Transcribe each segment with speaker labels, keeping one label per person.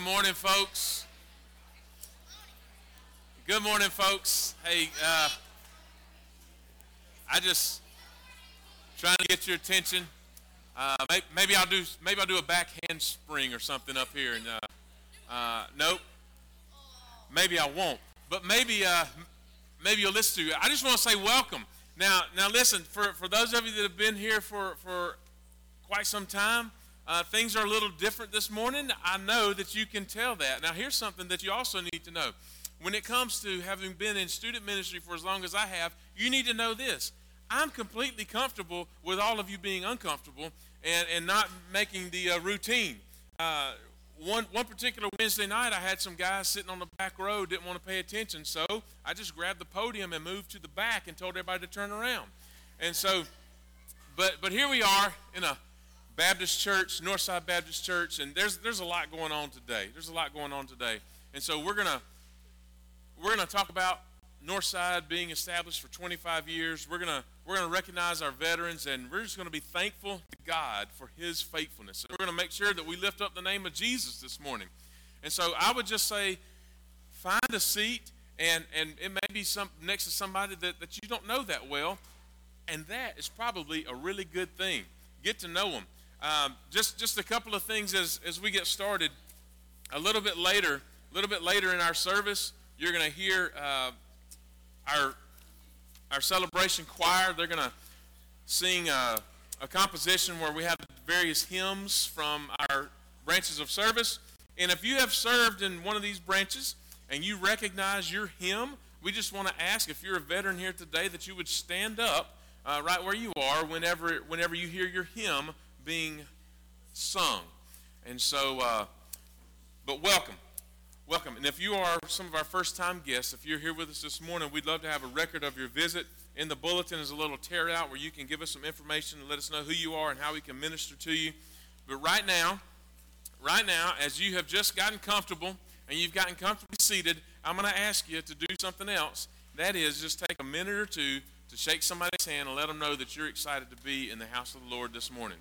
Speaker 1: Good morning, folks. Good morning, folks. Hey, uh, I just trying to get your attention. Uh, maybe, I'll do maybe I'll do a backhand spring or something up here. And uh, uh nope, maybe I won't. But maybe uh, maybe you'll listen to. I just want to say welcome. Now, now listen for for those of you that have been here for for quite some time. Uh, things are a little different this morning. I know that you can tell that. Now, here's something that you also need to know. When it comes to having been in student ministry for as long as I have, you need to know this. I'm completely comfortable with all of you being uncomfortable and, and not making the uh, routine. Uh, one, one particular Wednesday night, I had some guys sitting on the back row, didn't want to pay attention, so I just grabbed the podium and moved to the back and told everybody to turn around. And so, but, but here we are in a Baptist Church, Northside Baptist Church, and there's there's a lot going on today. There's a lot going on today, and so we're gonna we're gonna talk about Northside being established for 25 years. We're gonna we're gonna recognize our veterans, and we're just gonna be thankful to God for His faithfulness. And we're gonna make sure that we lift up the name of Jesus this morning. And so I would just say, find a seat, and and it may be some next to somebody that, that you don't know that well, and that is probably a really good thing. Get to know them. Um, just just a couple of things as as we get started. A little bit later, a little bit later in our service, you're going to hear uh, our our celebration choir. They're going to sing a, a composition where we have various hymns from our branches of service. And if you have served in one of these branches and you recognize your hymn, we just want to ask if you're a veteran here today that you would stand up uh, right where you are whenever whenever you hear your hymn being sung. And so, uh, but welcome. Welcome. And if you are some of our first time guests, if you're here with us this morning, we'd love to have a record of your visit. In the bulletin is a little tear out where you can give us some information and let us know who you are and how we can minister to you. But right now, right now, as you have just gotten comfortable and you've gotten comfortably seated, I'm going to ask you to do something else. That is, just take a minute or two to shake somebody's hand and let them know that you're excited to be in the house of the Lord this morning.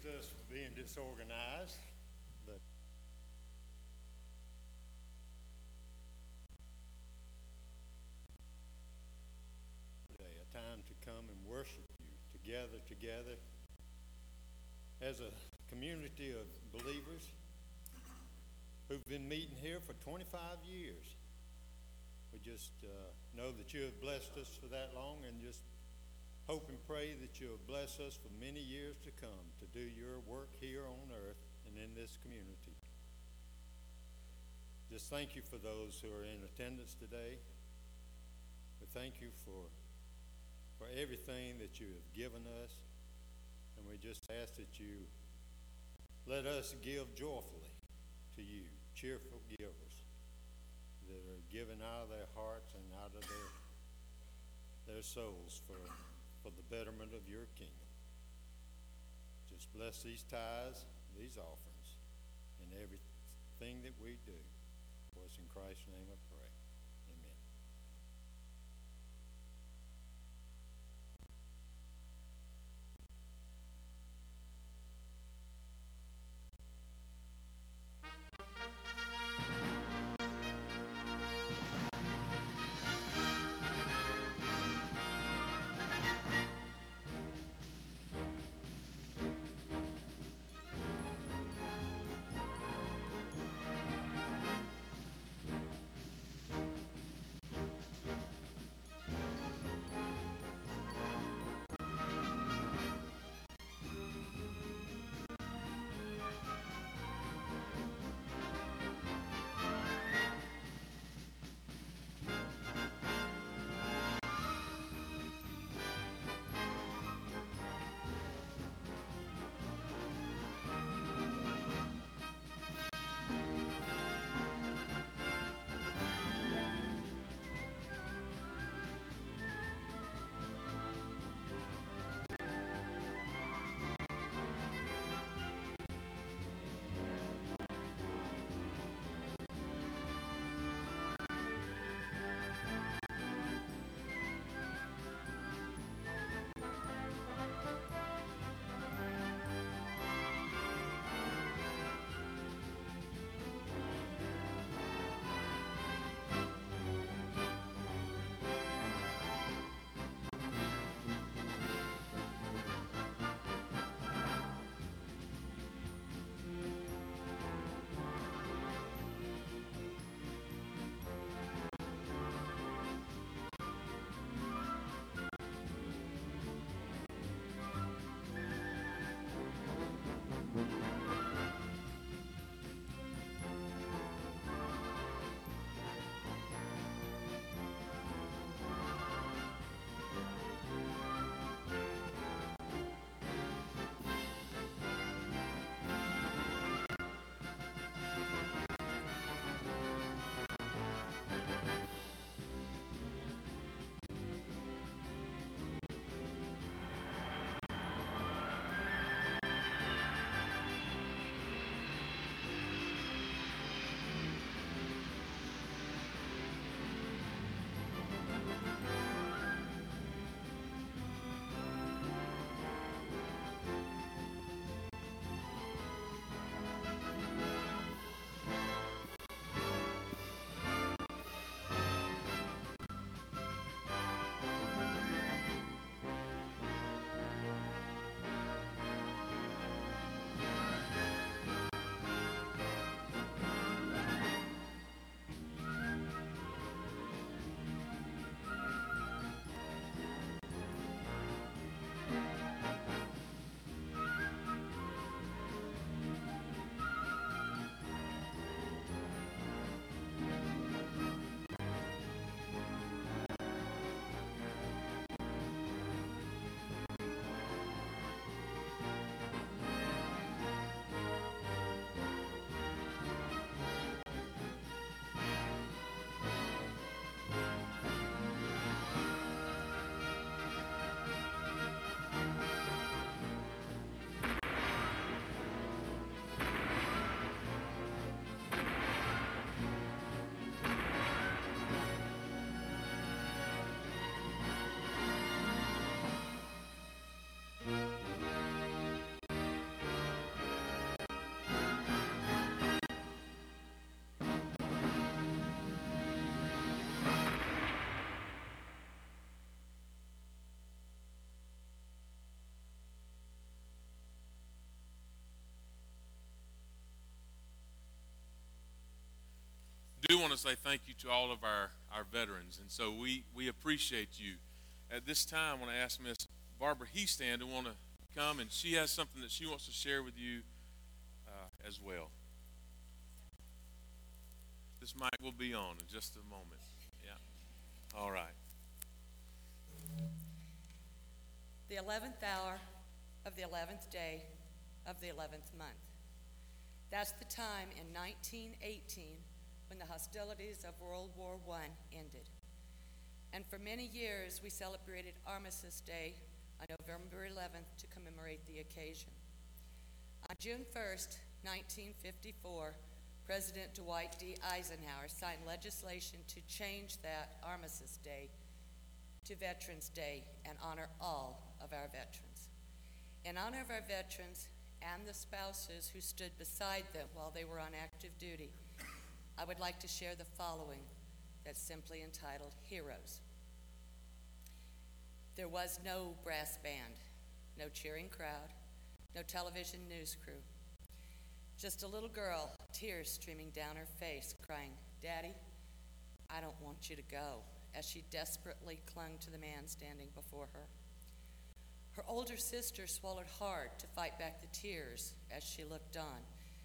Speaker 2: Excuse us for being disorganized, but today, a time to come and worship you together, together, as a community of believers who've been meeting here for 25 years. We just uh, know that you have blessed us for that long and just hope and pray that you'll bless us for many years to come do your work here on earth and in this community. Just thank you for those who are in attendance today. We thank you for, for everything that you have given us. And we just ask that you let us give joyfully to you, cheerful givers that are giving out of their hearts and out of their, their souls for, for the betterment of your kingdom. Just bless these tithes, these offerings, and everything that we do. For in Christ's name
Speaker 1: do want to say thank you to all of our, our veterans, and so we, we appreciate you. At this time, I want to ask Miss Barbara Heastand to want to come, and she has something that she wants to share with you uh, as well. This mic will be on in just a moment. Yeah. All right.
Speaker 3: the eleventh hour of the eleventh day of the eleventh month. That's the time in 1918 when the hostilities of World War I ended. And for many years, we celebrated Armistice Day on November 11th to commemorate the occasion. On June 1st, 1954, President Dwight D. Eisenhower signed legislation to change that Armistice Day to Veterans Day and honor all of our veterans. In honor of our veterans and the spouses who stood beside them while they were on active duty, I would like to share the following that's simply entitled Heroes. There was no brass band, no cheering crowd, no television news crew. Just a little girl, tears streaming down her face, crying, Daddy, I don't want you to go, as she desperately clung to the man standing before her. Her older sister swallowed hard to fight back the tears as she looked on.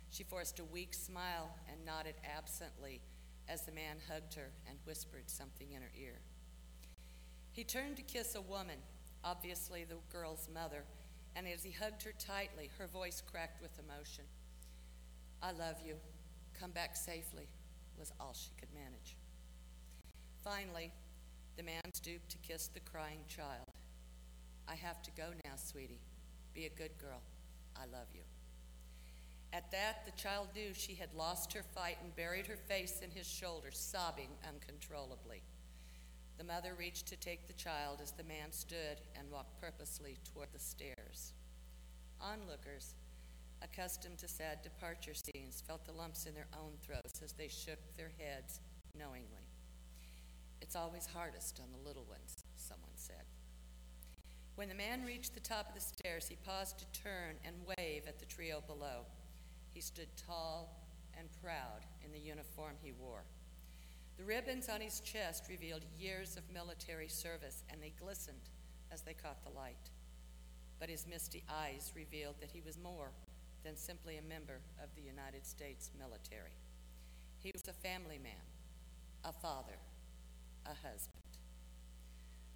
Speaker 3: She forced a weak smile and nodded absently as the man hugged her and whispered something in her ear. He turned to kiss a woman, obviously the girl's mother, and as he hugged her tightly, her voice cracked with emotion. I love you. Come back safely, was all she could manage. Finally, the man stooped to kiss the crying child. I have to go now, sweetie. Be a good girl. I love you. At that, the child knew she had lost her fight and buried her face in his shoulder, sobbing uncontrollably. The mother reached to take the child as the man stood and walked purposely toward the stairs. Onlookers, accustomed to sad departure scenes, felt the lumps in their own throats as they shook their heads knowingly. It's always hardest on the little ones, someone said. When the man reached the top of the stairs, he paused to turn and wave at the trio below. He stood tall and proud in the uniform he wore. The ribbons on his chest revealed years of military service, and they glistened as they caught the light. But his misty eyes revealed that he was more than simply a member of the United States military. He was a family man, a father, a husband.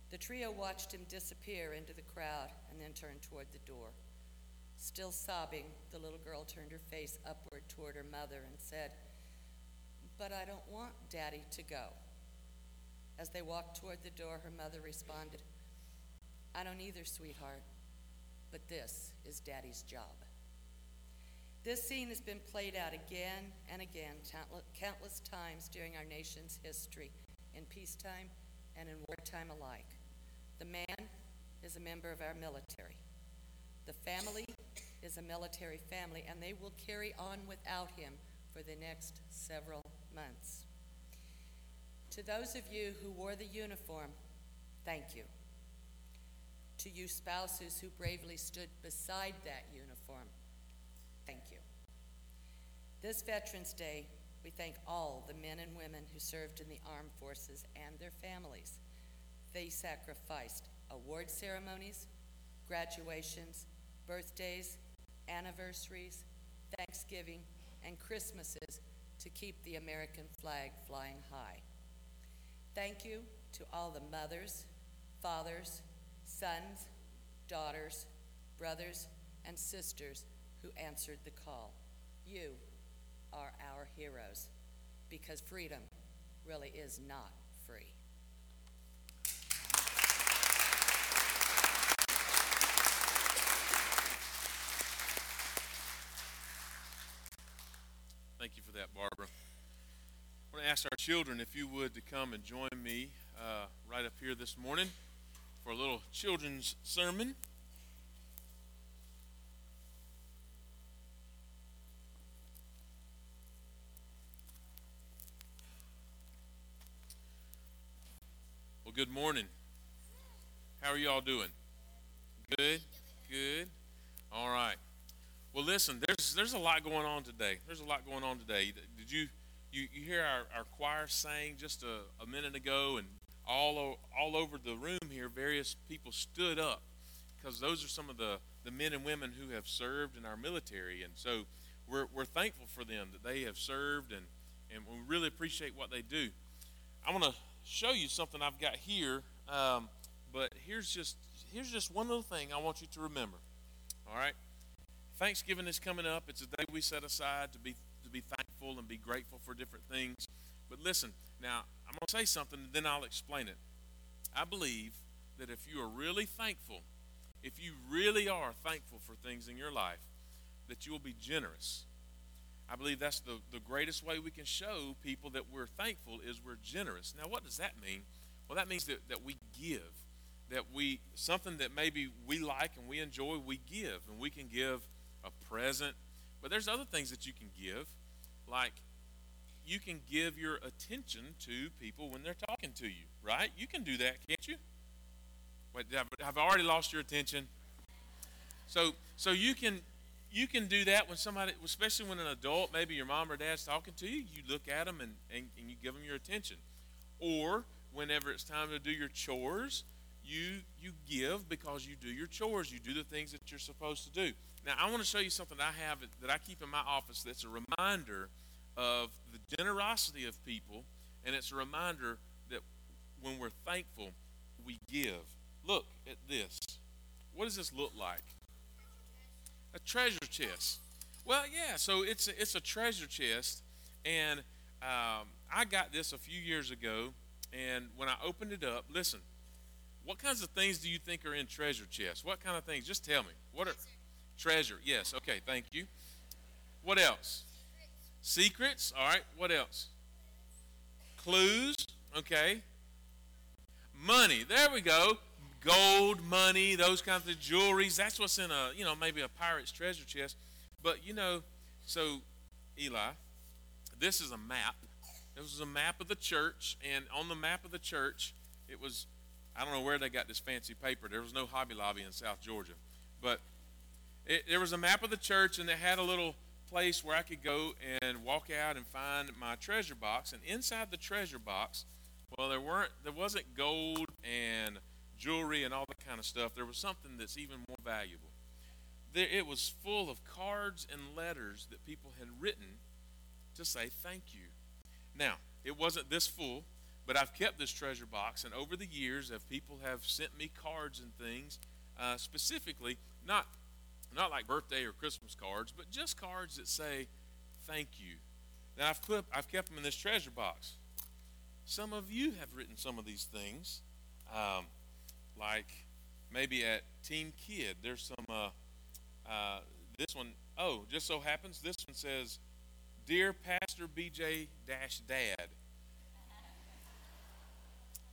Speaker 3: The trio watched him disappear into the crowd and then turned toward the door. Still sobbing, the little girl turned her face upward toward her mother and said, But I don't want Daddy to go. As they walked toward the door, her mother responded, I don't either, sweetheart, but this is Daddy's job. This scene has been played out again and again, countless times during our nation's history, in peacetime and in wartime alike. The man is a member of our military. The family is a military family, and they will carry on without him for the next several months. To those of you who wore the uniform, thank you. To you spouses who bravely stood beside that uniform, thank you. This Veterans Day, we thank all the men and women who served in the armed forces and their families. They sacrificed award ceremonies, graduations, birthdays, anniversaries, Thanksgiving, and Christmases to keep the American flag flying high. Thank you to all the mothers, fathers, sons, daughters, brothers, and sisters who answered the call. You are our heroes because freedom really is not free.
Speaker 1: Thank you for that, Barbara. I want to ask our children if you would to come and join me uh, right up here this morning for a little children's sermon. Well, good morning. How are you all doing? Good, good. All right. Well, listen, there's there's a lot going on today. There's a lot going on today. Did you you, you hear our, our choir sang just a, a minute ago, and all, o- all over the room here, various people stood up because those are some of the, the men and women who have served in our military. And so we're, we're thankful for them that they have served, and, and we really appreciate what they do. I want to show you something I've got here, um, but here's just, here's just one little thing I want you to remember. All right? Thanksgiving is coming up. It's a day we set aside to be thankful and be grateful for different things. But listen, now I'm going to say something, and then I'll explain it. I believe that if you are really thankful, if you really are thankful for things in your life, that you will be generous. I believe that's the, the greatest way we can show people that we're thankful is we're generous. Now, what does that mean? Well, that means that, that we give, that we, something that maybe we like and we enjoy, we give. And we can give a present, but there's other things that you can give, like you can give your attention to people when they're talking to you, right? You can do that, can't you? Wait, have, already lost your attention? So, so you can you can do that when somebody, especially when an adult, maybe your mom or dad's talking to you, you look at them and, and, and you give them your attention. Or whenever it's time to do your chores, you you give because you do your chores. You do the things that you're supposed to do. Now, I want to show you something that I have that I keep in my office that's a reminder of the generosity of people, and it's a reminder that when we're thankful, we give. Look at this. What does this look like? A treasure chest. Well, yeah. So it's a, it's a treasure chest, and um, I got this a few years ago. And when I opened it up, listen. What kinds of things do you think are in treasure chests? What kind of things? Just tell me. What are treasure? Yes. Okay. Thank you. What else? Secrets. All right. What else? Clues. Okay. Money. There we go. Gold, money, those kinds of jewelries. That's what's in a, you know, maybe a pirate's treasure chest. But, you know, so, Eli, this is a map. This was a map of the church. And on the map of the church, it was, I don't know where they got this fancy paper. There was no Hobby Lobby in South Georgia. But it, there was a map of the church, and they had a little place where I could go and walk out and find my treasure box. And inside the treasure box, well, there weren't, there wasn't gold and jewelry and all that kind of stuff. There was something that's even more valuable. There, it was full of cards and letters that people had written to say thank you. Now, it wasn't this full, but I've kept this treasure box, and over the years, if people have sent me cards and things, uh, specifically, not not like birthday or Christmas cards, but just cards that say thank you. Now I've put I've kept them in this treasure box. Some of you have written some of these things, um, like maybe at Team Kid. There's some. Uh, uh, this one, oh, just so happens this one says, "Dear Pastor BJ Dad,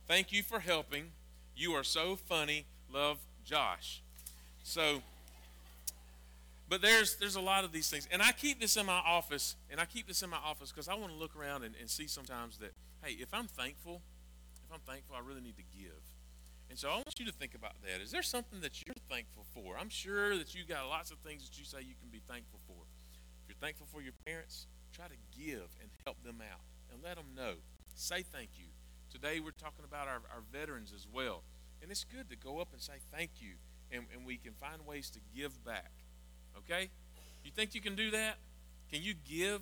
Speaker 1: thank you for helping. You are so funny. Love, Josh." So but there's there's a lot of these things. And i keep this in my office and i keep this in my office because i want to look around and, and see sometimes that hey if i'm thankful if i'm thankful i really need to give. And so i want you to think about that. Is there something that you're thankful for? I'm sure that you got lots of things that you say you can be thankful for. If you're thankful for your parents try to give and help them out and let them know. Say thank you today we're talking about our, our veterans as well and it's good to go up and say thank you and, and we can find ways to give back Okay? You think you can do that? Can you give?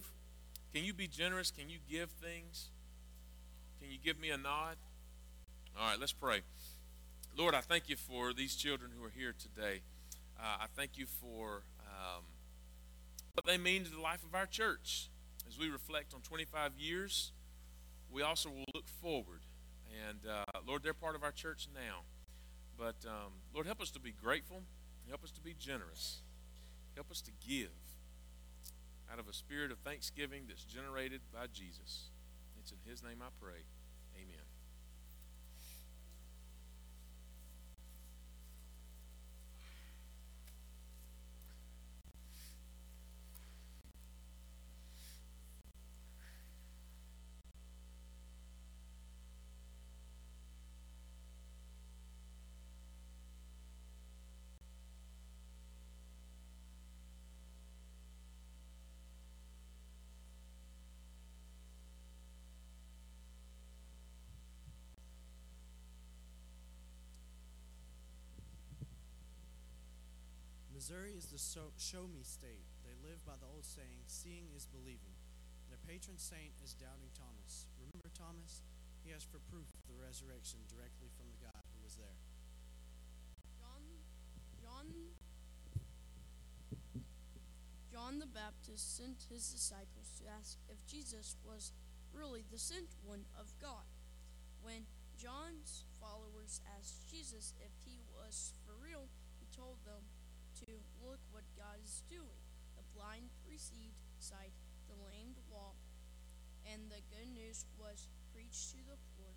Speaker 1: Can you be generous? Can you give things? Can you give me a nod? All right, let's pray. Lord, I thank you for these children who are here today. Uh, I thank you for um, what they mean to the life of our church. As we reflect on 25 years, we also will look forward. And uh, Lord, they're part of our church now. But um, Lord, help us to be grateful. Help us to be generous. Help us to give out of a spirit of thanksgiving that's generated by Jesus. It's in His name I pray. Amen.
Speaker 4: Missouri is the show me state. They live by the old saying, seeing is believing. Their patron saint is Doubting Thomas. Remember Thomas? He asked for proof of the resurrection directly from the God who was there.
Speaker 5: John, John, John the Baptist sent his disciples to ask if Jesus was really the sent one of God. When John's followers asked Jesus if he was for real, he told them to look what God is doing. The blind received sight, the lame walk, and the good news was preached to the poor.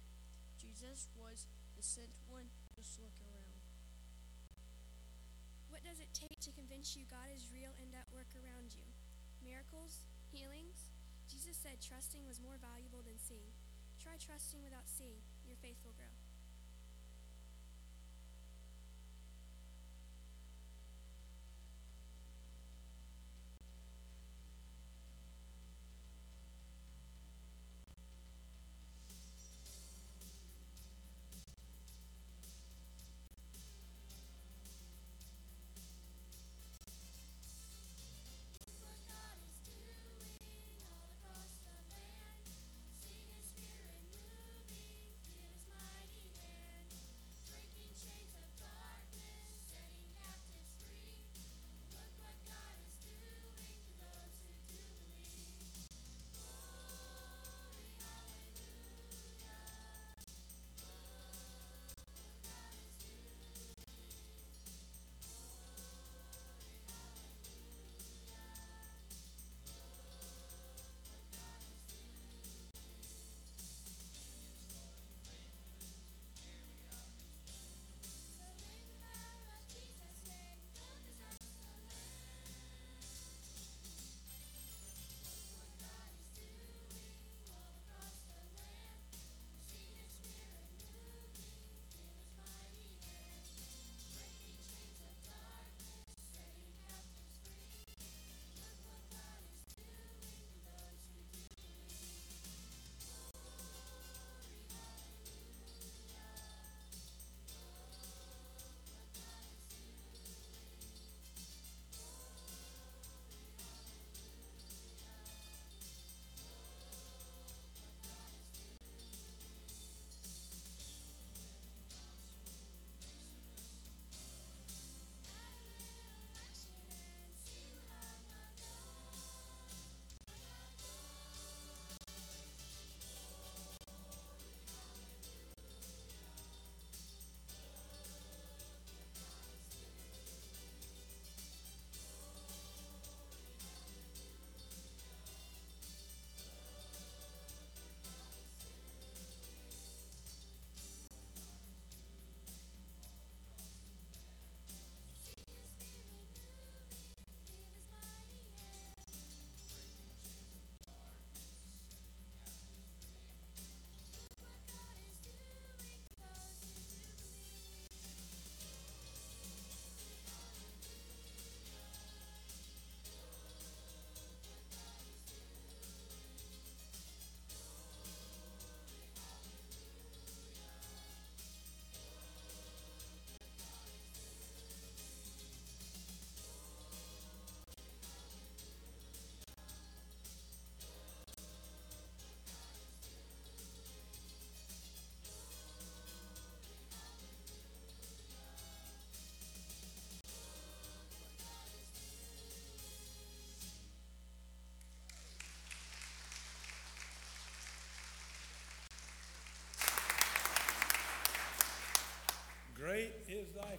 Speaker 5: Jesus was the sent one. Just look around.
Speaker 6: What does it take to convince you God is real and at work around you? Miracles? Healings? Jesus said trusting was more valuable than seeing. Try trusting without seeing. Your faith will grow.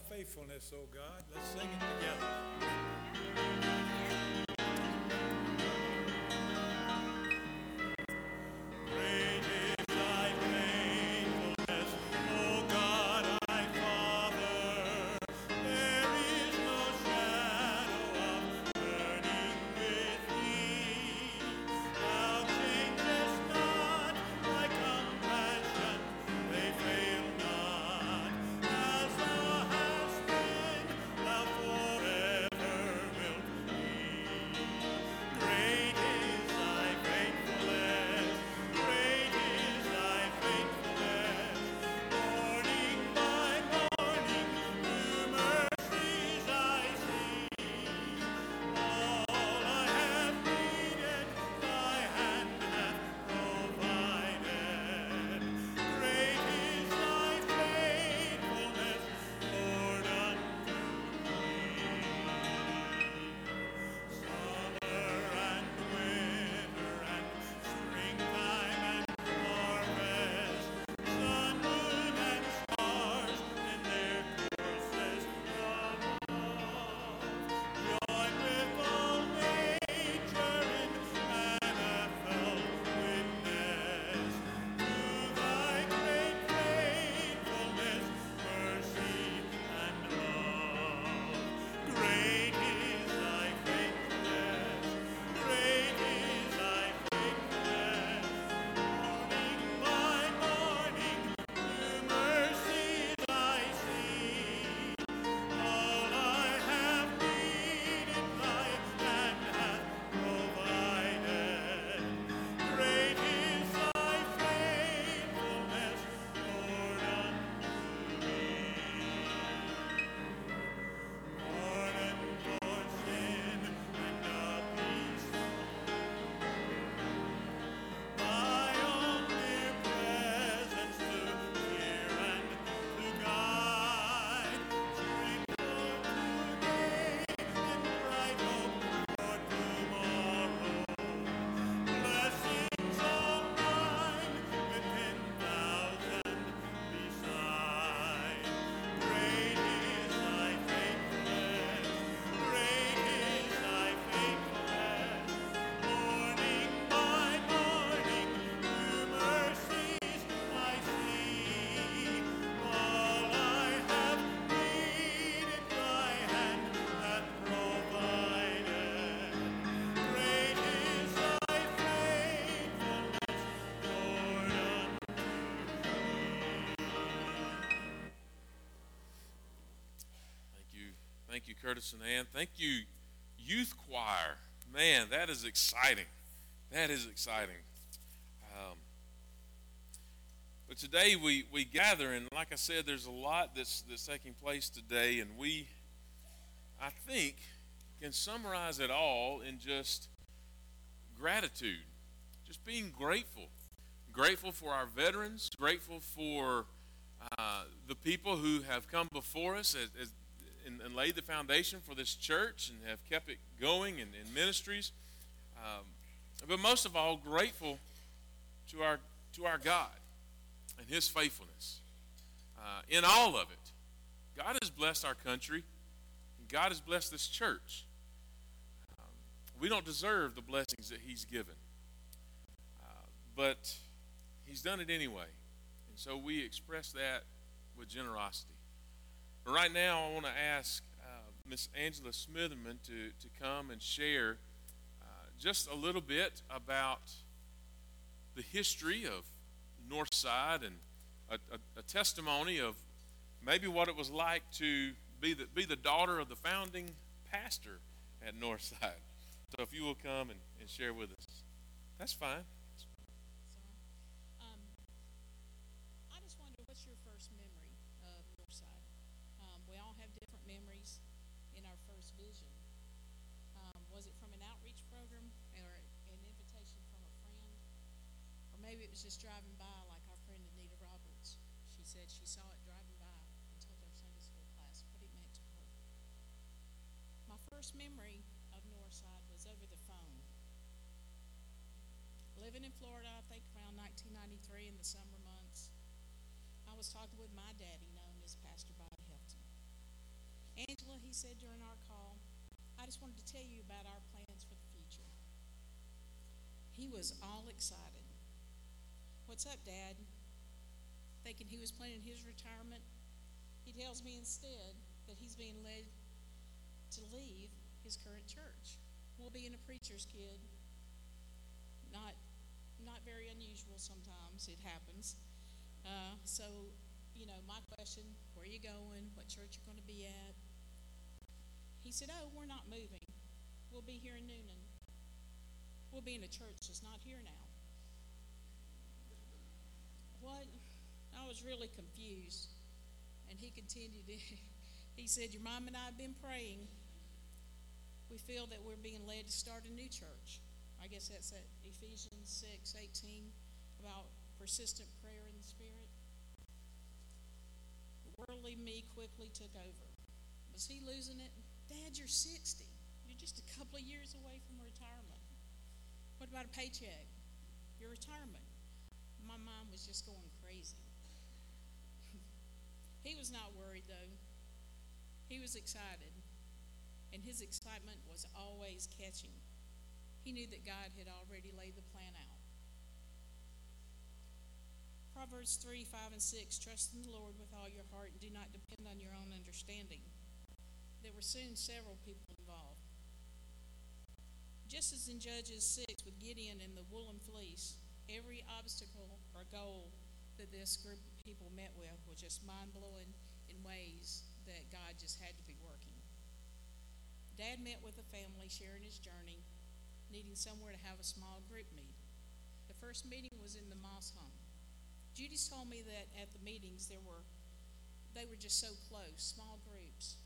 Speaker 7: Faithfulness, O God. Let's sing it together.
Speaker 1: Curtis and Ann. Thank you, Youth Choir. Man, that is exciting. That is exciting. Um, but today we, we gather, and like I said, there's a lot that's, that's taking place today, and we, I think, can summarize it all in just gratitude, just being grateful. Grateful for our veterans, grateful for uh, the people who have come before us as, as, and, and, laid the foundation for this church and have kept it going in, in ministries. Um, but most of all, grateful to our, to our God and His faithfulness uh, in all of it. God has blessed our country, God has blessed this church. Um, we don't deserve the blessings that He's given, uh, but He's done it anyway. And so we express that with generosity. Right now, I want to ask uh, Miss Angela Smitherman to, to come and share uh, just a little bit about the history of Northside and a, a, a, testimony of maybe what it was like to be the, be the daughter of the founding pastor at Northside. So if you will come and, and share with us, that's fine.
Speaker 8: Um, I just wonder what's your first memory of Northside? Um, we all have different memories in our first vision. Um, was it from an outreach program or an invitation from a friend? Or maybe it was just driving by like our friend Anita Roberts. She said she saw it driving by and told our Sunday school class what it meant to her. My first memory of Northside was over the phone. Living in Florida, I think around 1993 in the summer months, I was talking with my daddy, known as Pastor Bob. Angela, he said during our call, I just wanted to tell you about our plans for the future. He was all excited. What's up, Dad? Thinking he was planning his retirement. He tells me instead that he's being led to leave his current church. Well, being a preacher's kid, not not very unusual sometimes. It happens. Uh, so, you know, my question, where are you going? What church you going to be at? He said, oh, we're not moving. We'll be here in Newnan. We'll be in a church that's not here now. What? I was really confused. And he continued, he said, Your mom and I have been praying. We feel that we're being led to start a new church. I guess that's at Ephesians 6 18 about persistent prayer in the Spirit. Worldly me quickly took over. Was he losing it? Dad, you're 60. You're just a couple of years away from retirement. What about a paycheck? Your retirement. My mom was just going crazy. he was not worried, though. He was excited. And his excitement was always catching. He knew that God had already laid the plan out. Proverbs 3 5 and 6 Trust in the Lord with all your heart and do not depend on your own understanding. There were soon several people involved. Just as in Judges 6 with Gideon and the woolen fleece, every obstacle or goal that this group of people met with was just mind blowing in ways that God just had to be working. Dad met with a family sharing his journey needing somewhere to have a small group meet. The first meeting was in the Moss home. Judy's told me that at the meetings there were they were just so close, small groups,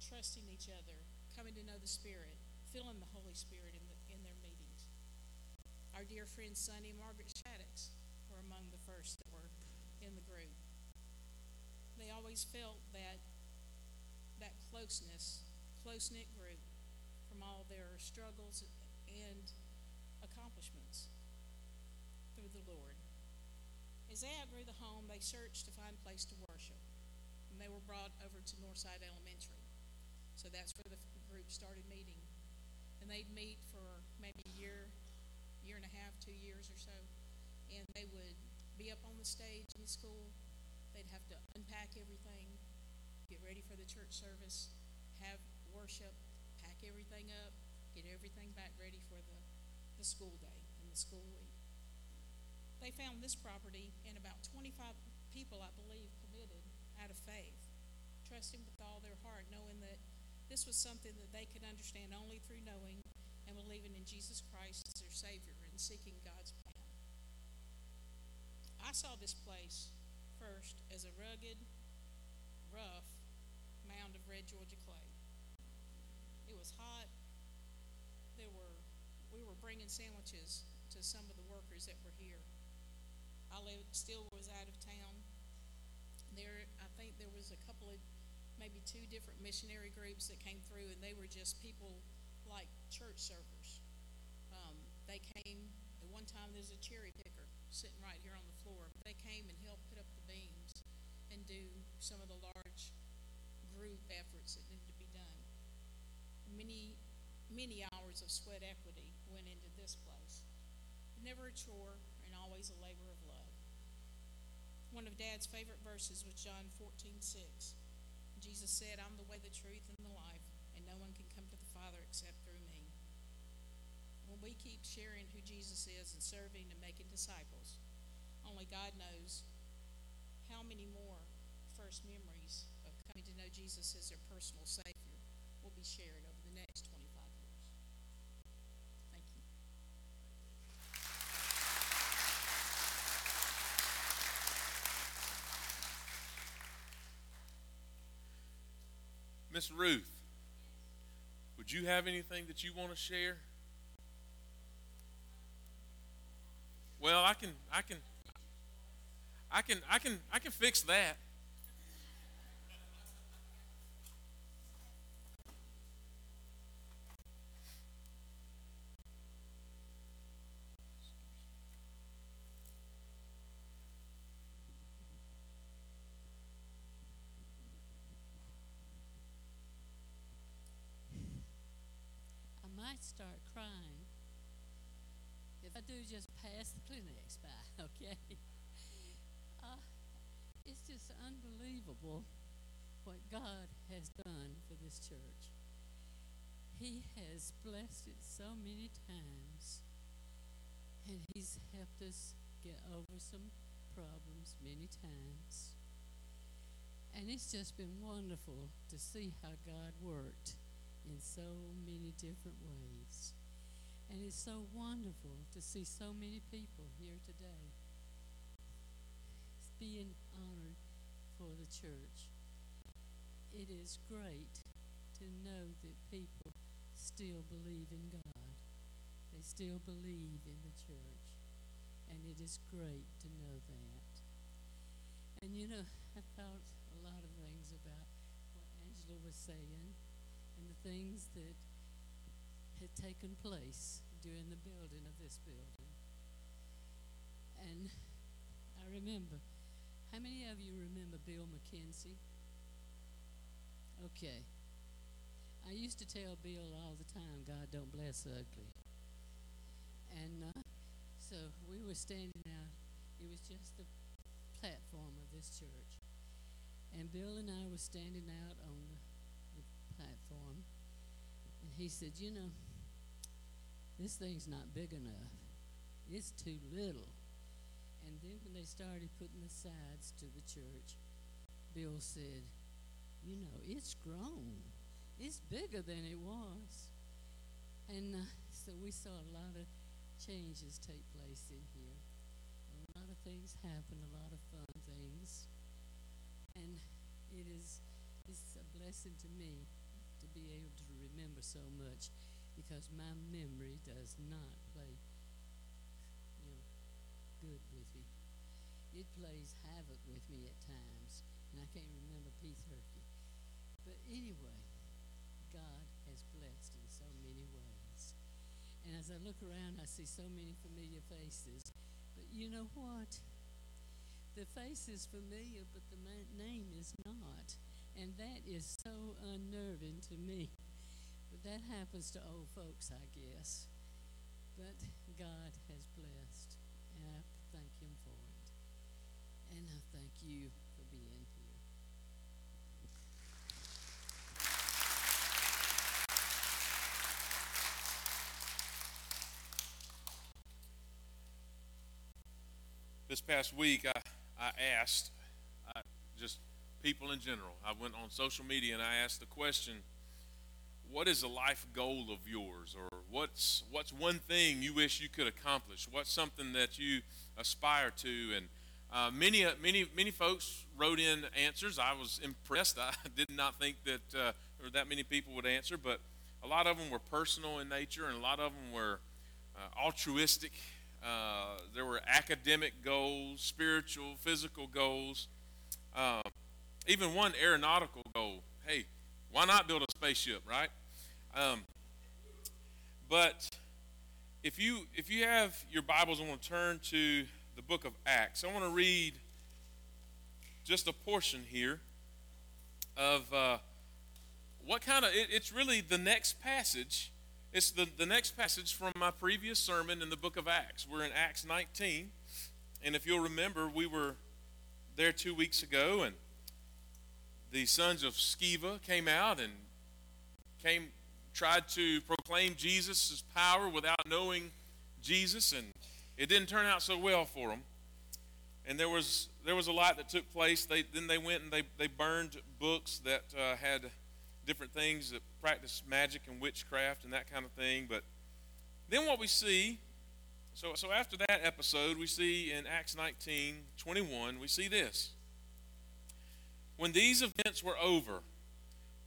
Speaker 8: trusting each other, coming to know the Spirit, feeling the Holy Spirit in, the, in their meetings. Our dear friends Sonny and Margaret Shaddix were among the first that were in the group. They always felt that that closeness, close knit group, from all their struggles and accomplishments through the Lord. As they outgrew the home, they searched to find a place to worship, and they were brought over to Northside Elementary. So that's where the group started meeting, and they'd meet for maybe a year, year and a half, two years or so, and they would be up on the stage in school. They'd have to unpack everything, get ready for the church service, have worship, pack everything up, get everything back ready for the, the school day and the school week. They found this property and about 25 people, I believe, committed out of faith, trusting with all their heart, knowing that This was something that they could understand only through knowing and believing in Jesus Christ as their Savior and seeking God's plan. I saw this place first as a rugged, rough mound of red Georgia clay. It was hot. There were we were bringing sandwiches to some of the workers that were here. I lived, still was out of town. There, I think there was a couple of, maybe two different missionary groups that came through, and they were just people like church servers. Um, they came. At one time, there's a cherry picker sitting right here on the floor. They came and helped put up the beams and do some of the large group efforts that needed to be done. Many, many hours of sweat equity went into this place. Never a chore and always a labor of love. One of Dad's favorite verses was John 14, 6. Jesus said, I'm the way, the truth, and the life, and no one can come to the Father except through me. When we keep sharing who Jesus is and serving and making disciples, only God knows how many more first memories of coming to know Jesus as their personal Savior will be shared over the next 25 years. Thank you.
Speaker 1: Miss Ruth, would you have anything that you want to share? Well, I can, I can, I can, I can, I can fix that.
Speaker 9: I might start crying if I do just pass the Kleenex by, okay? Uh, it's just unbelievable what God has done for this church. He has blessed it so many times, and He's helped us get over some problems many times. And it's just been wonderful to see how God worked in so many different ways. And it's so wonderful to see so many people here today being honored for the church. It is great to know that people still believe in God. They still believe in the church. And it is great to know that. And you know, I thought a lot of things about what Angela was saying and the things that had taken place during the building of this building. And I remember, how many of you remember Bill McKenzie? Okay. I used to tell Bill all the time, God don't bless ugly. And uh, so we were standing out, it was just the platform of this church. And Bill and I were standing out on the, the platform. And he said, You know, this thing's not big enough. It's too little. And then when they started putting the sides to the church, Bill said, You know, it's grown. It's bigger than it was. And uh, so we saw a lot of changes take place in here. A lot of things happen, a lot of fun things. And it is it's a blessing to me to be able to remember so much because my memory does not play you know good with me. It plays havoc with me at times, and I can't remember Pete Turkey. But anyway, God has blessed in so many ways. And as I look around, I see so many familiar faces. But you know what? The face is familiar, but the name is not. And that is so unnerving to me. That happens to old folks, I guess. But God has blessed, and I thank Him for it. And I thank you for being here.
Speaker 1: This past week, I, I asked I, just people in general. I went on social media and I asked the question what is a life goal of yours, or what's what's one thing you wish you could accomplish? What's something that you aspire to? And uh, many uh, many many folks wrote in answers. I was impressed. I did not think that uh, were that many people would answer, but a lot of them were personal in nature, and a lot of them were uh, altruistic. Uh, there were academic goals, spiritual, physical goals, uh, even one aeronautical goal. Hey, why not build a spaceship, right? Um, but if you if you have your Bibles, I want to turn to the book of Acts. I want to read just a portion here of uh, what kind of it, it's really the next passage. It's the, the next passage from my previous sermon in the book of Acts. We're in Acts 19. And if you'll remember, we were there two weeks ago, and the sons of Sceva came out and came tried to proclaim Jesus' power without knowing Jesus, and it didn't turn out so well for them. And there was there was a lot that took place. They then they went and they they burned books that uh, had different things that practiced magic and witchcraft and that kind of thing. But then what we see, so so after that episode, we see in Acts 19, 21, we see this. When these events were over,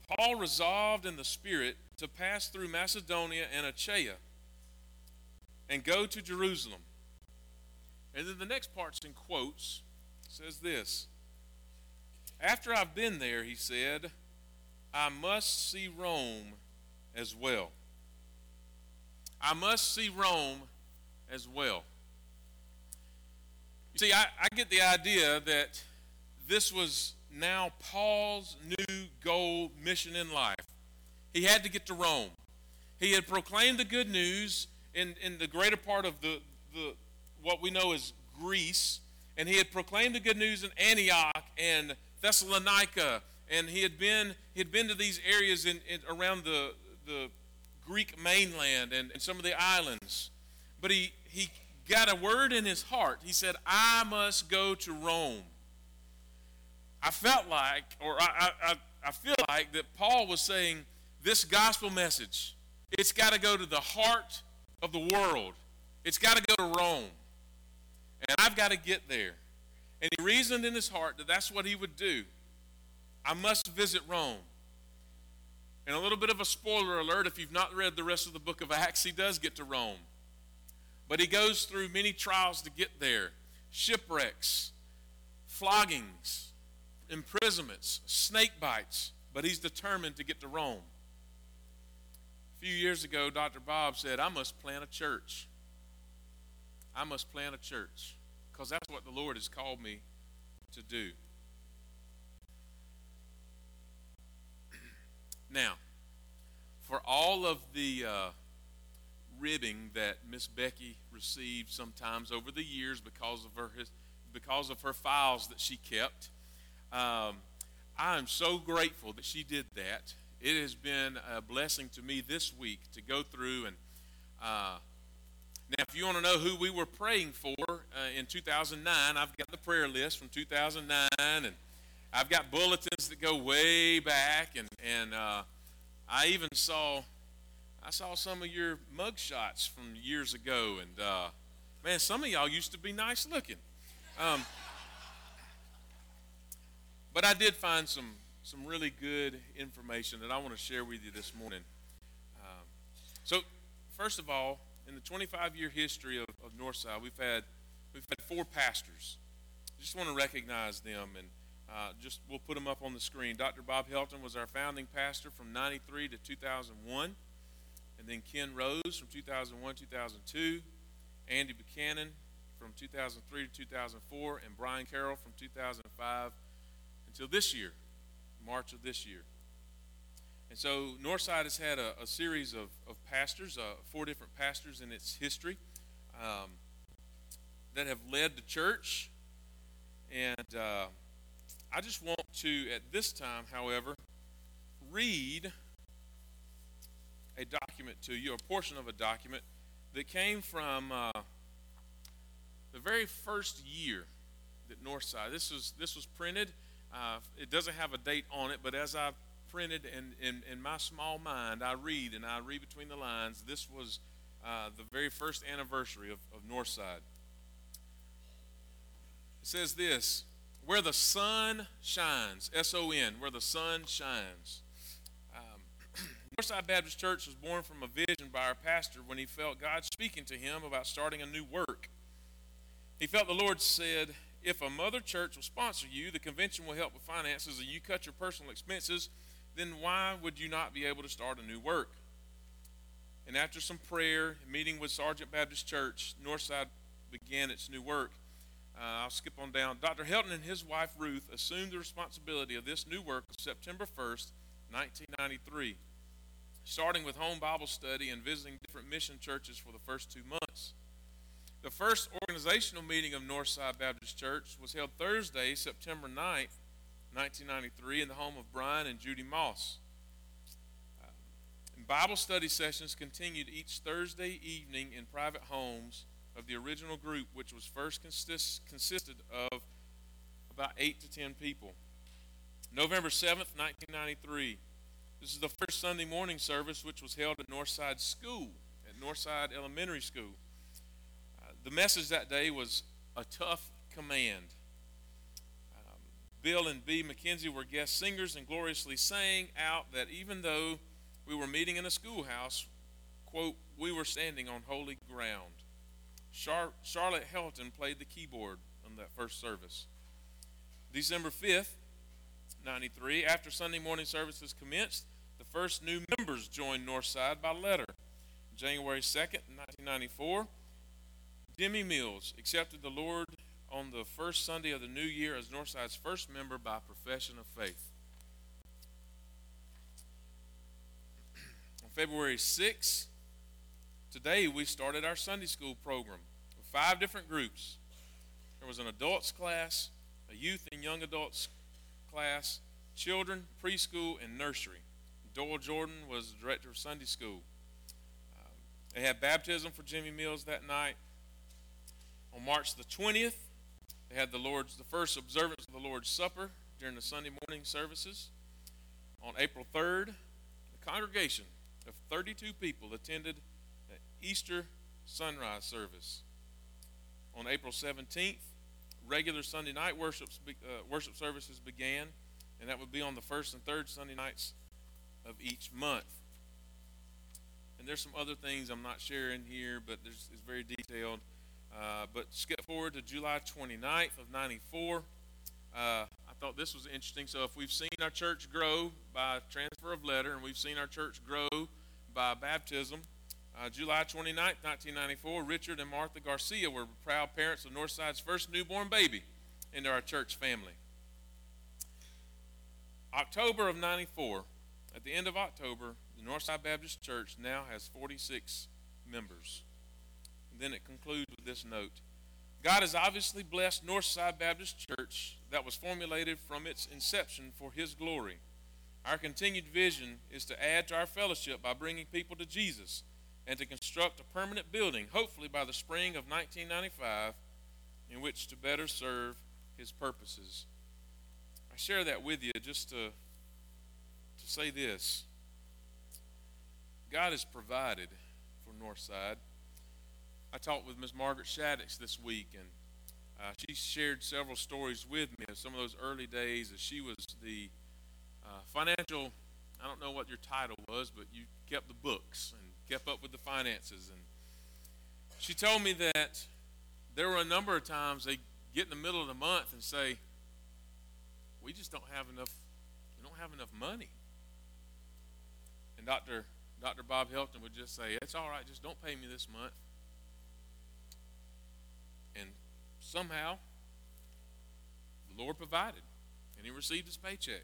Speaker 1: Paul resolved in the Spirit to pass through Macedonia and Achaia and go to Jerusalem. And then the next part's in quotes. Says this After I've been there, he said, I must see Rome as well. I must see Rome as well. You see, I, I get the idea that this was now Paul's new goal, mission in life. He had to get to Rome. He had proclaimed the good news in, in the greater part of the, the what we know as Greece, and he had proclaimed the good news in Antioch and Thessalonica, and he had been he had been to these areas in, in around the the Greek mainland and, and some of the islands. But he he got a word in his heart. He said, "I must go to Rome." I felt like, or I, I, I feel like that Paul was saying this gospel message, it's got to go to the heart of the world. It's got to go to Rome. And I've got to get there. And he reasoned in his heart that that's what he would do. I must visit Rome. And a little bit of a spoiler alert if you've not read the rest of the book of Acts, he does get to Rome. But he goes through many trials to get there shipwrecks, floggings, imprisonments, snake bites. But he's determined to get to Rome. A few years ago, Dr. Bob said, I must plant a church. I must plant a church because that's what the Lord has called me to do. Now, for all of the uh, ribbing that Miss Becky received sometimes over the years because of her because of her files that she kept, um, I am so grateful that she did that. It has been a blessing to me this week to go through and. Uh, now, if you want to know who we were praying for uh, in 2009, I've got the prayer list from 2009, and I've got bulletins that go way back, and and uh, I even saw I saw some of your mug shots from years ago, and uh, man, some of y'all used to be nice looking. Um, but I did find some some really good information that I want to share with you this morning. Um, so, first of all, in the 25 year history of, of Northside, we've had we've had four pastors. Just want to recognize them and uh, just we'll put them up on the screen. Dr. Bob Helton was our founding pastor from 93 to 2001. And then Ken Rose from 2001 2002. Andy Buchanan from 2003 to 2004. And Brian Carroll from 2005 until this year, March of this year. And so Northside has had a, a series of, of pastors, uh, four different pastors in its history um, that have led the church. And uh, I just want to, at this time, however, read a document to you, a portion of a document that came from uh, the very first year that Northside. This was this was printed. Uh, it doesn't have a date on it, but as I printed, and in, in my small mind, I read and I read between the lines. This was uh, the very first anniversary of, of Northside. It says this Where the sun shines, S O N, where the sun shines. Um, Northside Baptist Church was born from a vision by our pastor when he felt God speaking to him about starting a new work. He felt the Lord said, If a mother church will sponsor you, the convention will help with finances, and you cut your personal expenses, then why would you not be able to start a new work? And after some prayer, and meeting with Sargent Baptist Church, Northside began its new work. Uh, I'll skip on down. Dr. Helton and his wife Ruth assumed the responsibility of this new work September 1st, 1993, starting with home Bible study and visiting different mission churches for the first two months. The first organizational meeting of Northside Baptist Church was held Thursday, September 9th, 1993, in the home of Brian and Judy Moss. Uh, and Bible study sessions continued each Thursday evening in private homes of the original group, which was first consist, consisted of about 8 to 10 people. November 7th, 1993. This is the first Sunday morning service, which was held at Northside School, at Northside Elementary School. The message that day was a tough command. Um, Bill and B. McKenzie were guest singers and gloriously sang out that even though we were meeting in a schoolhouse, quote, we were standing on holy ground. Char- Charlotte Helton played the keyboard on that first service. December 5th, 93, after Sunday morning services commenced, the first new members joined Northside by letter. January 2nd, 1994, Demi Mills accepted the Lord on the first Sunday of the new year as Northside's first member by profession of faith. On February 6th, today we started our Sunday school program with five different groups. There was an adults class, a youth and young adults class, children, preschool, and nursery. Doyle Jordan was the director of Sunday school. Um, they had baptism for Jimmy Mills that night. On March the 20th, they had the Lord's the first observance of the Lord's Supper during the Sunday morning services. On April 3rd, the congregation of 32 people attended the Easter sunrise service. On April 17th, regular Sunday night worship, uh, worship services began, and that would be on the first and third Sunday nights of each month. And there's some other things I'm not sharing here, but it's very detailed. Uh, but skip forward to July 29th of 94. Uh, I thought this was interesting. So if we've seen our church grow by transfer of letter, and we've seen our church grow by baptism, uh, July 29th, 1994, Richard and Martha Garcia were proud parents of Northside's first newborn baby into our church family. October of 94, at the end of October, the Northside Baptist Church now has 46 members. And then it concludes this note God has obviously blessed Northside Baptist Church that was formulated from its inception for His glory. Our continued vision is to add to our fellowship by bringing people to Jesus and to construct a permanent building, hopefully by the spring of 1995, in which to better serve His purposes. I share that with you just to, to say this God has provided for Northside. I talked with Ms. Margaret Shaddix this week, and uh, she shared several stories with me of some of those early days as she was the uh, financial, I don't know what your title was, but you kept the books and kept up with the finances. And she told me that there were a number of times they get in the middle of the month and say, we just don't have enough, we don't have enough money. And Dr. Dr. Bob Helton would just say, it's all right, just don't pay me this month. And somehow, the Lord provided, and he received his paycheck.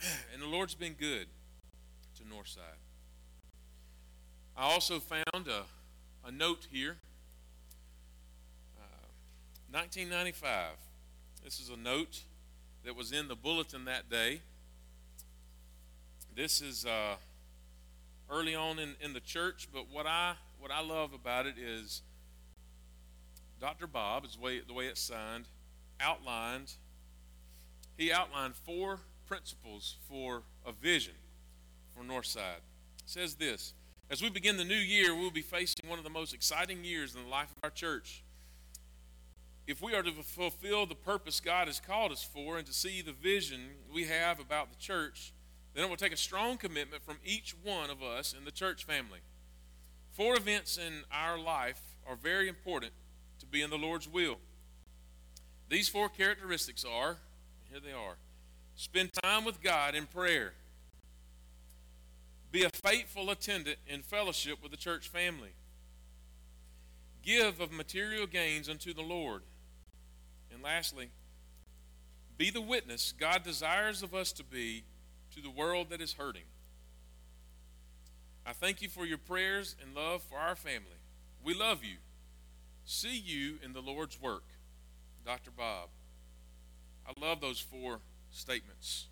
Speaker 1: and the Lord's been good to Northside. I also found a, a note here. Uh, 1995. This is a note that was in the bulletin that day. This is uh, early on in, in the church, but what I what I love about it is Dr. Bob, is the way, the way it's signed, outlined. He outlined four principles for a vision for Northside. It says this As we begin the new year, we'll be facing one of the most exciting years in the life of our church. If we are to fulfill the purpose God has called us for and to see the vision we have about the church, then it will take a strong commitment from each one of us in the church family. Four events in our life are very important to be in the Lord's will. These four characteristics are here they are spend time with God in prayer, be a faithful attendant in fellowship with the church family, give of material gains unto the Lord, and lastly, be the witness God desires of us to be to the world that is hurting. I thank you for your prayers and love for our family. We love you. See you in the Lord's work. Dr. Bob. I love those four statements.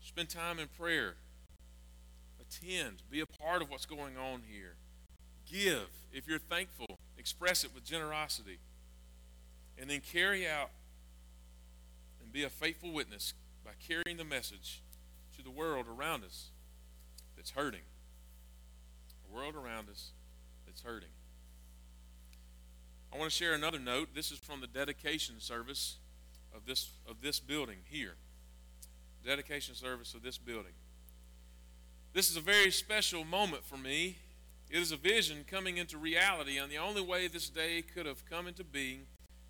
Speaker 1: Spend time in prayer. Attend. Be a part of what's going on here. Give. If you're thankful, express it with generosity. And then carry out and be a faithful witness by carrying the message to the world around us that's hurting. A world around us that's hurting. I want to share another note. This is from the dedication service of this of this building here. Dedication service of this building. This is a very special moment for me. It is a vision coming into reality, and the only way this day could have come into being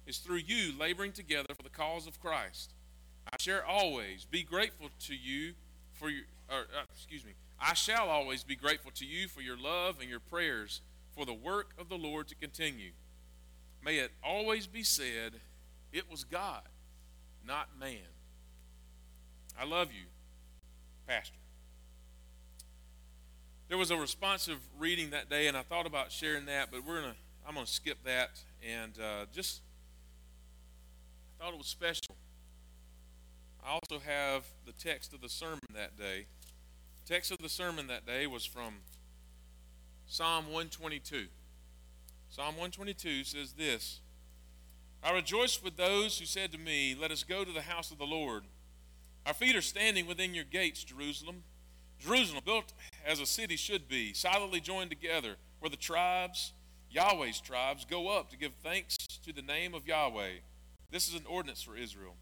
Speaker 1: is through you laboring together for the cause of Christ. I shall always be grateful to you for your, or, uh, excuse me, I shall always be grateful to you for your love and your prayers for the work of the Lord to continue. May it always be said, it was God, not man. I love you, Pastor. There was a responsive reading that day, and I thought about sharing that, but we're gonna I'm gonna skip that and uh, just I thought it was special. I also have the text of the sermon that day. The text of the sermon that day was from Psalm 122. Psalm 122 says this I rejoice with those who said to me, Let us go to the house of the Lord. Our feet are standing within your gates, Jerusalem. Jerusalem, built as a city should be, solidly joined together, where the tribes, Yahweh's tribes, go up to give thanks to the name of Yahweh. This is an ordinance for Israel.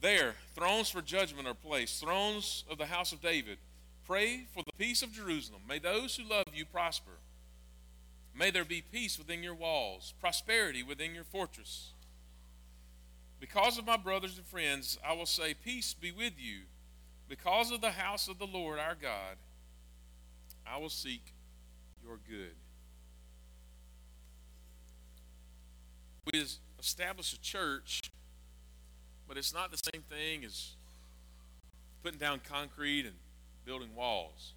Speaker 1: There, thrones for judgment are placed, thrones of the house of David. Pray for the peace of Jerusalem. May those who love you prosper. May there be peace within your walls, prosperity within your fortress. Because of my brothers and friends, I will say, Peace be with you. Because of the house of the Lord our God, I will seek your good. We establish a church, but it's not the same thing as putting down concrete and building walls.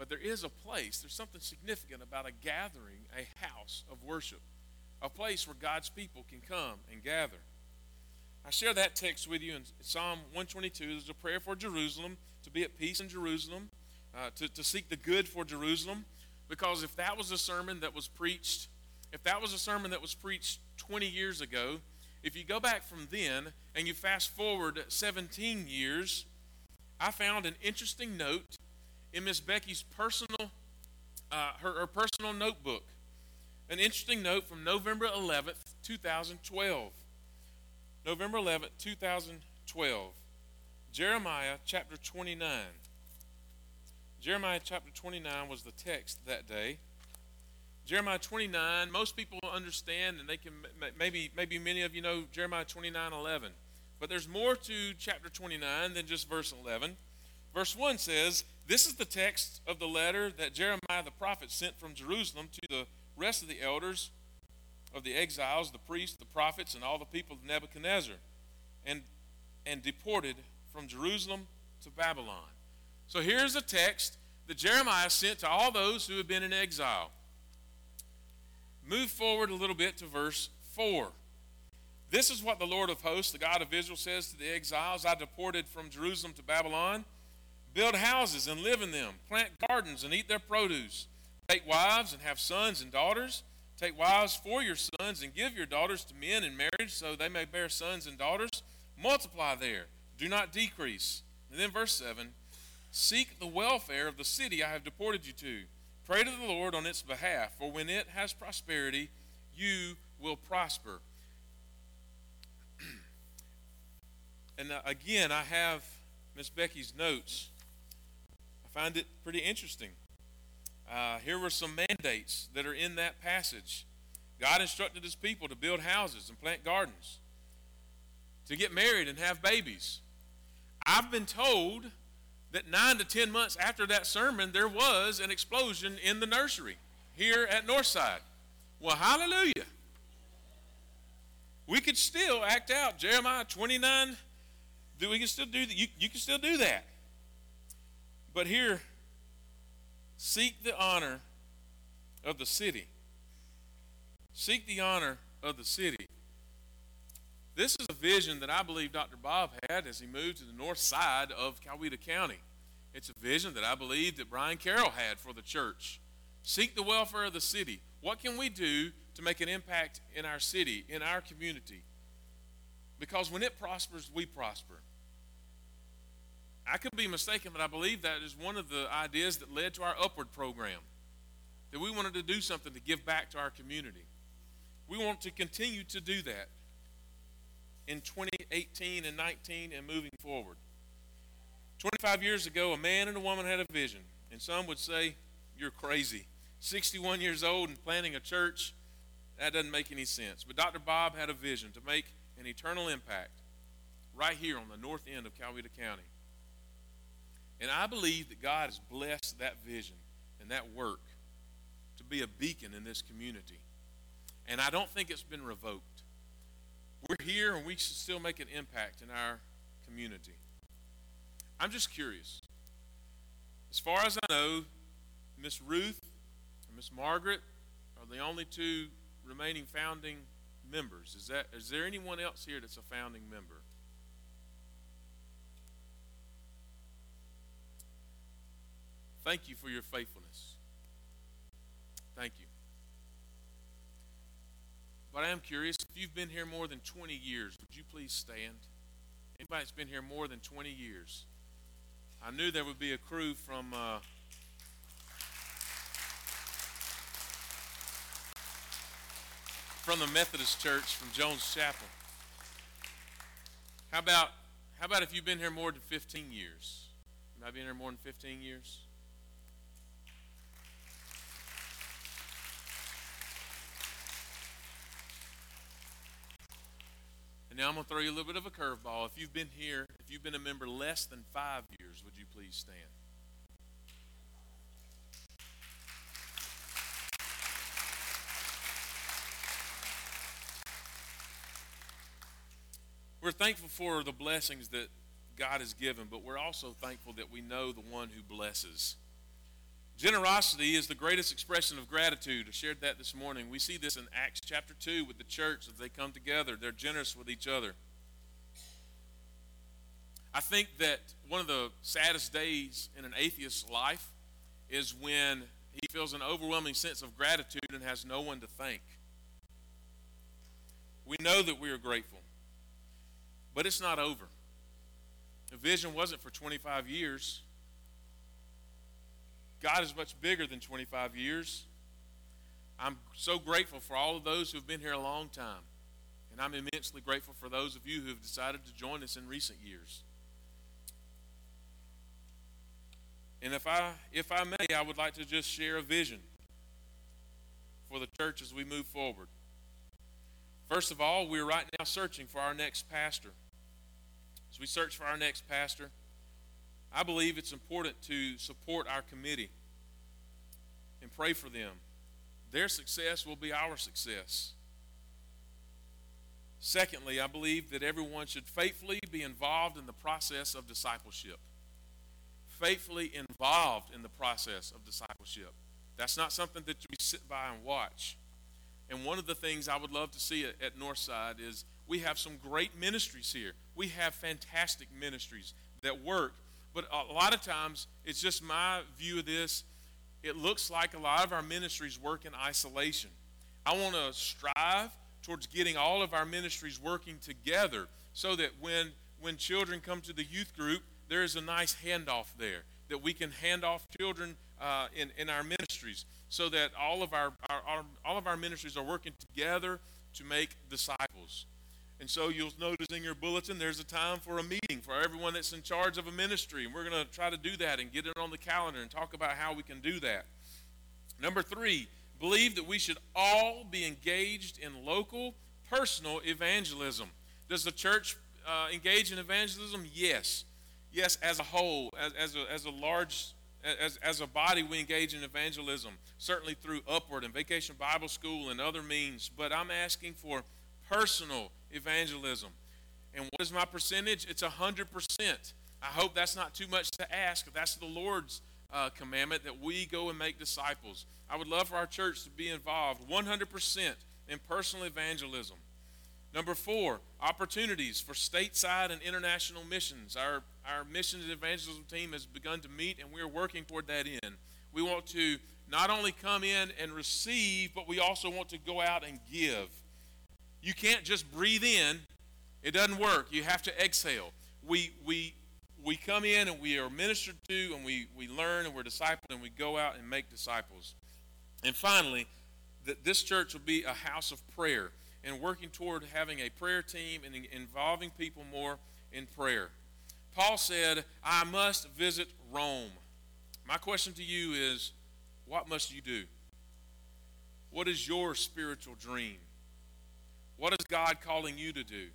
Speaker 1: But there is a place, there's something significant about a gathering, a house of worship, a place where God's people can come and gather. I share that text with you in Psalm 122. There's a prayer for Jerusalem, to be at peace in Jerusalem, uh, to, to seek the good for Jerusalem. Because if that was a sermon that was preached, if that was a sermon that was preached 20 years ago, if you go back from then and you fast forward 17 years, I found an interesting note in Miss Becky's personal, uh, her, her personal notebook. An interesting note from November 11th, 2012. November 11th, 2012. Jeremiah chapter 29. Jeremiah chapter 29 was the text that day. Jeremiah 29, most people understand, and they can maybe maybe many of you know Jeremiah 29, 11. But there's more to chapter 29 than just verse 11. Verse 1 says, This is the text of the letter that Jeremiah the prophet sent from Jerusalem to the rest of the elders of the exiles, the priests, the prophets, and all the people of Nebuchadnezzar, and, and deported from Jerusalem to Babylon. So here's a text that Jeremiah sent to all those who had been in exile. Move forward a little bit to verse 4. This is what the Lord of hosts, the God of Israel, says to the exiles I deported from Jerusalem to Babylon. Build houses and live in them. Plant gardens and eat their produce. Take wives and have sons and daughters. Take wives for your sons and give your daughters to men in marriage so they may bear sons and daughters. Multiply there. do not decrease. And then verse 7 Seek the welfare of the city I have deported you to. Pray to the Lord on its behalf, for when it has prosperity, you will prosper. and uh, again, I have Miss Becky's notes. I find it pretty interesting. Uh, here were some mandates that are in that passage. God instructed his people to build houses and plant gardens, to get married and have babies. I've been told that nine to ten months after that sermon, there was an explosion in the nursery here at Northside. Well, hallelujah. We could still act out Jeremiah 29. Do We can still do that. You, you can still do that. But here, seek the honor of the city. Seek the honor of the city. This is a vision that I believe Dr. Bob had as he moved to the north side of Coweta County. It's a vision that I believe that Brian Carroll had for the church. Seek the welfare of the city. What can we do to make an impact in our city, in our community? Because when it prospers, we prosper. I could be mistaken, but I believe that is one of the ideas that led to our Upward program. That we wanted to do something to give back to our community. We want to continue to do that in 2018 and 19 and moving forward. 25 years ago, a man and a woman had a vision, and some would say, You're crazy. 61 years old and planting a church, that doesn't make any sense. But Dr. Bob had a vision to make an eternal impact right here on the north end of Coweta County. And I believe that God has blessed that vision and that work to be a beacon in this community. And I don't think it's been revoked. We're here and we should still make an impact in our community. I'm just curious. As far as I know, Miss Ruth and Miss Margaret are the only two remaining founding members. Is that is there anyone else here that's a founding member? Thank you for your faithfulness. Thank you. But I am curious, if you've been here more than 20 years, would you please stand? Anybody that's been here more than 20 years? I knew there would be a crew from uh, from the Methodist Church from Jones Chapel. How about how about if you've been here more than 15 years? Have I been here more than 15 years? And now I'm going to throw you a little bit of a curveball. If you've been here, if you've been a member less than five years, would you please stand? We're thankful for the blessings that God has given, but we're also thankful that we know the one who blesses. Generosity is the greatest expression of gratitude. I shared that this morning. We see this in Acts chapter 2 with the church as they come together. They're generous with each other. I think that one of the saddest days in an atheist's life is when he feels an overwhelming sense of gratitude and has no one to thank. We know that we are grateful, but it's not over. The vision wasn't for 25 years. God is much bigger than 25 years. I'm so grateful for all of those who have been here a long time. And I'm immensely grateful for those of you who have decided to join us in recent years. And if I if I may, I would like to just share a vision for the church as we move forward. First of all, we're right now searching for our next pastor. As we search for our next pastor, I believe it's important to support our committee and pray for them. Their success will be our success. Secondly, I believe that everyone should faithfully be involved in the process of discipleship. Faithfully involved in the process of discipleship. That's not something that we sit by and watch. And one of the things I would love to see at Northside is we have some great ministries here. We have fantastic ministries that work but a lot of times, it's just my view of this. It looks like a lot of our ministries work in isolation. I want to strive towards getting all of our ministries working together so that when when children come to the youth group, there is a nice handoff there that we can hand off children uh, in, in our ministries so that all of our, our, our, all of our ministries are working together to make disciples. And so you'll notice in your bulletin there's a time for a meeting for everyone that's in charge of a ministry. And we're going to try to do that and get it on the calendar and talk about how we can do that. Number three, believe that we should all be engaged in local, personal evangelism. Does the church uh, engage in evangelism? Yes. Yes, as a whole, as, as, a, as a large, as, as a body, we engage in evangelism, certainly through Upward and Vacation Bible School and other means. But I'm asking for personal evangelism. And what is my percentage? It's 100%. I hope that's not too much to ask. That's the Lord's uh, commandment that we go and make disciples. I would love for our church to be involved 100% in personal evangelism. Number four, opportunities for stateside and international missions. Our, our missions and evangelism team has begun to meet, and we are working toward that end. We want to not only come in and receive, but we also want to go out and give. You can't just breathe in, it doesn't work. You have to exhale. We, we, we come in and we are ministered to, and we, we learn and we're discipled, and we go out and make disciples. And finally, that this church will be a house of prayer and working toward having a prayer team and involving people more in prayer. Paul said, I must visit Rome. My question to you is, what must you do? What is your spiritual dream? What is God calling you to do?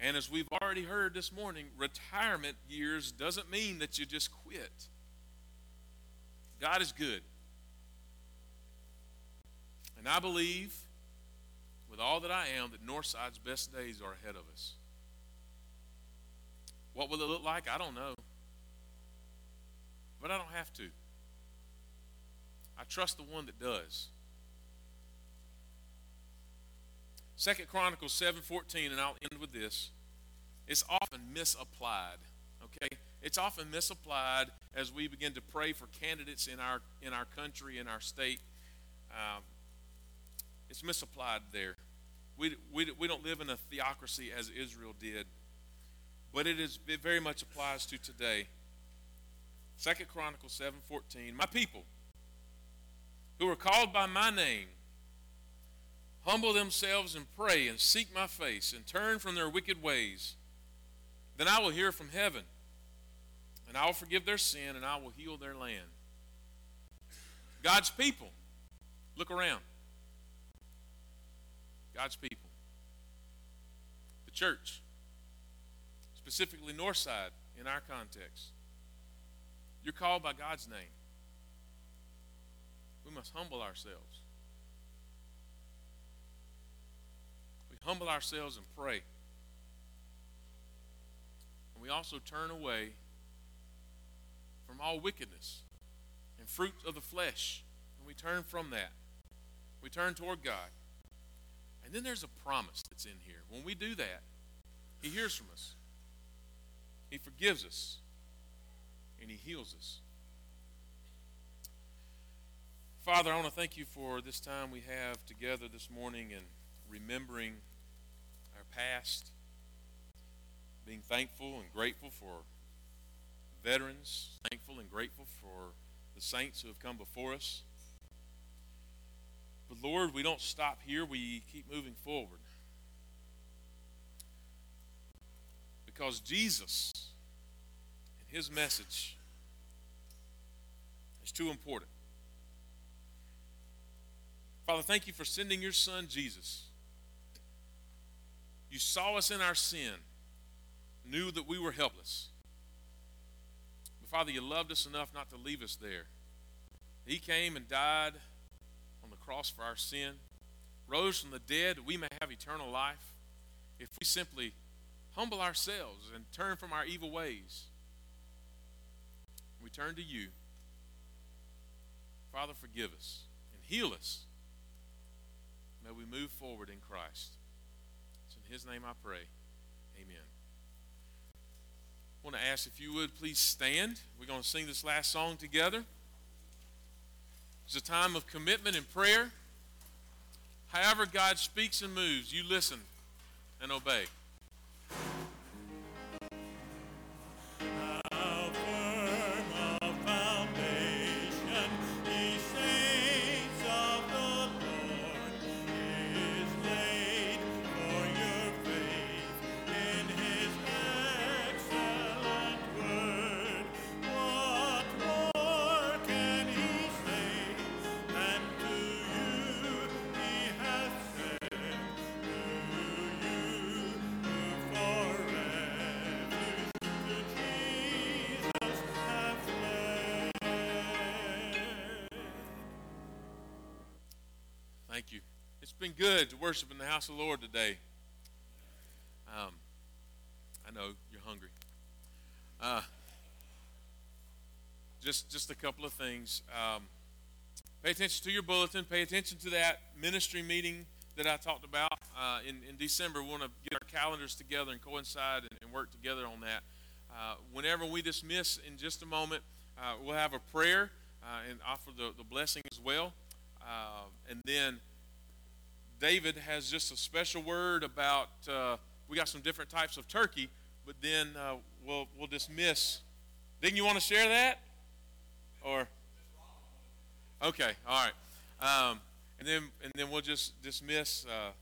Speaker 1: And as we've already heard this morning, retirement years doesn't mean that you just quit. God is good. And I believe, with all that I am, that Northside's best days are ahead of us. What will it look like? I don't know. But I don't have to. I trust the one that does. Second Chronicles 7:14, and I'll end with this. It's often misapplied. Okay? It's often misapplied as we begin to pray for candidates in our in our country, in our state. Um, it's misapplied there. We, we, we don't live in a theocracy as Israel did, but it, is, it very much applies to today. Second Chronicles 7:14. My people who are called by my name humble themselves and pray and seek my face and turn from their wicked ways, then I will hear from heaven and I will forgive their sin and I will heal their land. God's people, look around. God's people. The church, specifically Northside in our context. You're called by God's name. We must humble ourselves. Humble ourselves and pray. And we also turn away from all wickedness and fruit of the flesh. And we turn from that. We turn toward God. And then there's a promise that's in here. When we do that, He hears from us, He forgives us, and He heals us. Father, I want to thank you for this time we have together this morning and remembering past, being thankful and grateful for veterans, thankful and grateful for the saints who have come before us. But Lord, we don't stop here, we keep moving forward. Because Jesus and his message is too important. Father, thank you for sending your son, Jesus. You saw us in our sin, knew that we were helpless. But Father, you loved us enough not to leave us there. He came and died on the cross for our sin, rose from the dead that we may have eternal life. If we simply humble ourselves and turn from our evil ways, we turn to you. Father, forgive us and heal us. May we move forward in Christ. His name I pray. Amen. I want to ask if you would please stand. We're going to sing this last song together. It's a time of commitment and prayer. However, God speaks and moves, you listen and obey. Worship in the house of the Lord today. Um, I know you're hungry. Uh, just just a couple of things. Um, pay attention to your bulletin. Pay attention to that ministry meeting that I talked about uh, in in December. We want to get our calendars together and coincide and, and work together on that. Uh, whenever we dismiss in just a moment, uh, we'll have a prayer uh, and offer the, the blessing as well. Uh, and then David has just a special word about uh, we got some different types of turkey, but then uh, we'll we'll dismiss. Didn't you want to share that? Or okay, all right, um, and then and then we'll just dismiss. Uh,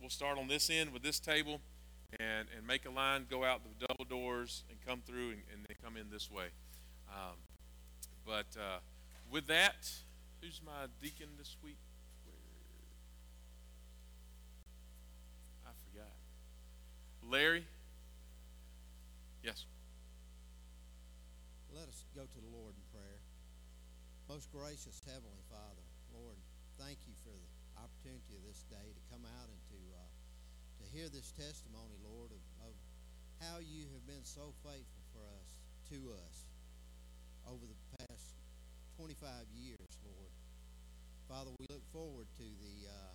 Speaker 1: we'll start on this end with this table, and and make a line, go out the double doors, and come through, and, and then come in this way. Um, but uh, with that, who's my deacon this week? I forgot. Larry? Yes.
Speaker 10: Let us go to the Lord in prayer. Most gracious Heavenly Father, Lord, thank you for the opportunity of this day to come out and to uh, to hear this testimony, Lord, of, of how you have been so faithful for us, to us, over the past 25 years, Lord. Father, we look forward to the uh,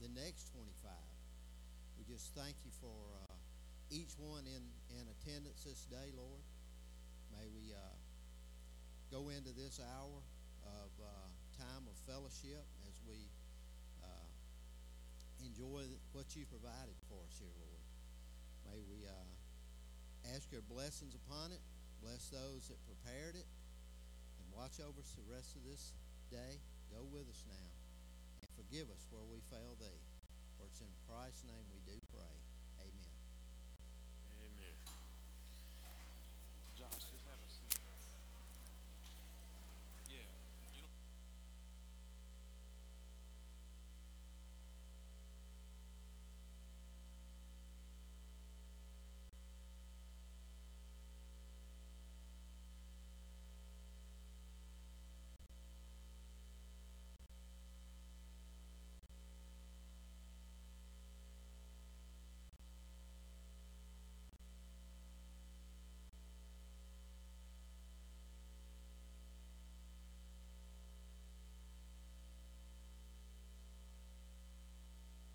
Speaker 10: the next 25. We just thank you for uh, each one in, in attendance this day, Lord. May we uh, go into this hour of uh, time of fellowship as we uh, enjoy what you provided for us here, Lord. May we uh, ask your blessings upon it, bless those that prepared it, and watch over us the rest of this day. Go with us now, and forgive us where we fail thee. For it's in Christ's name we do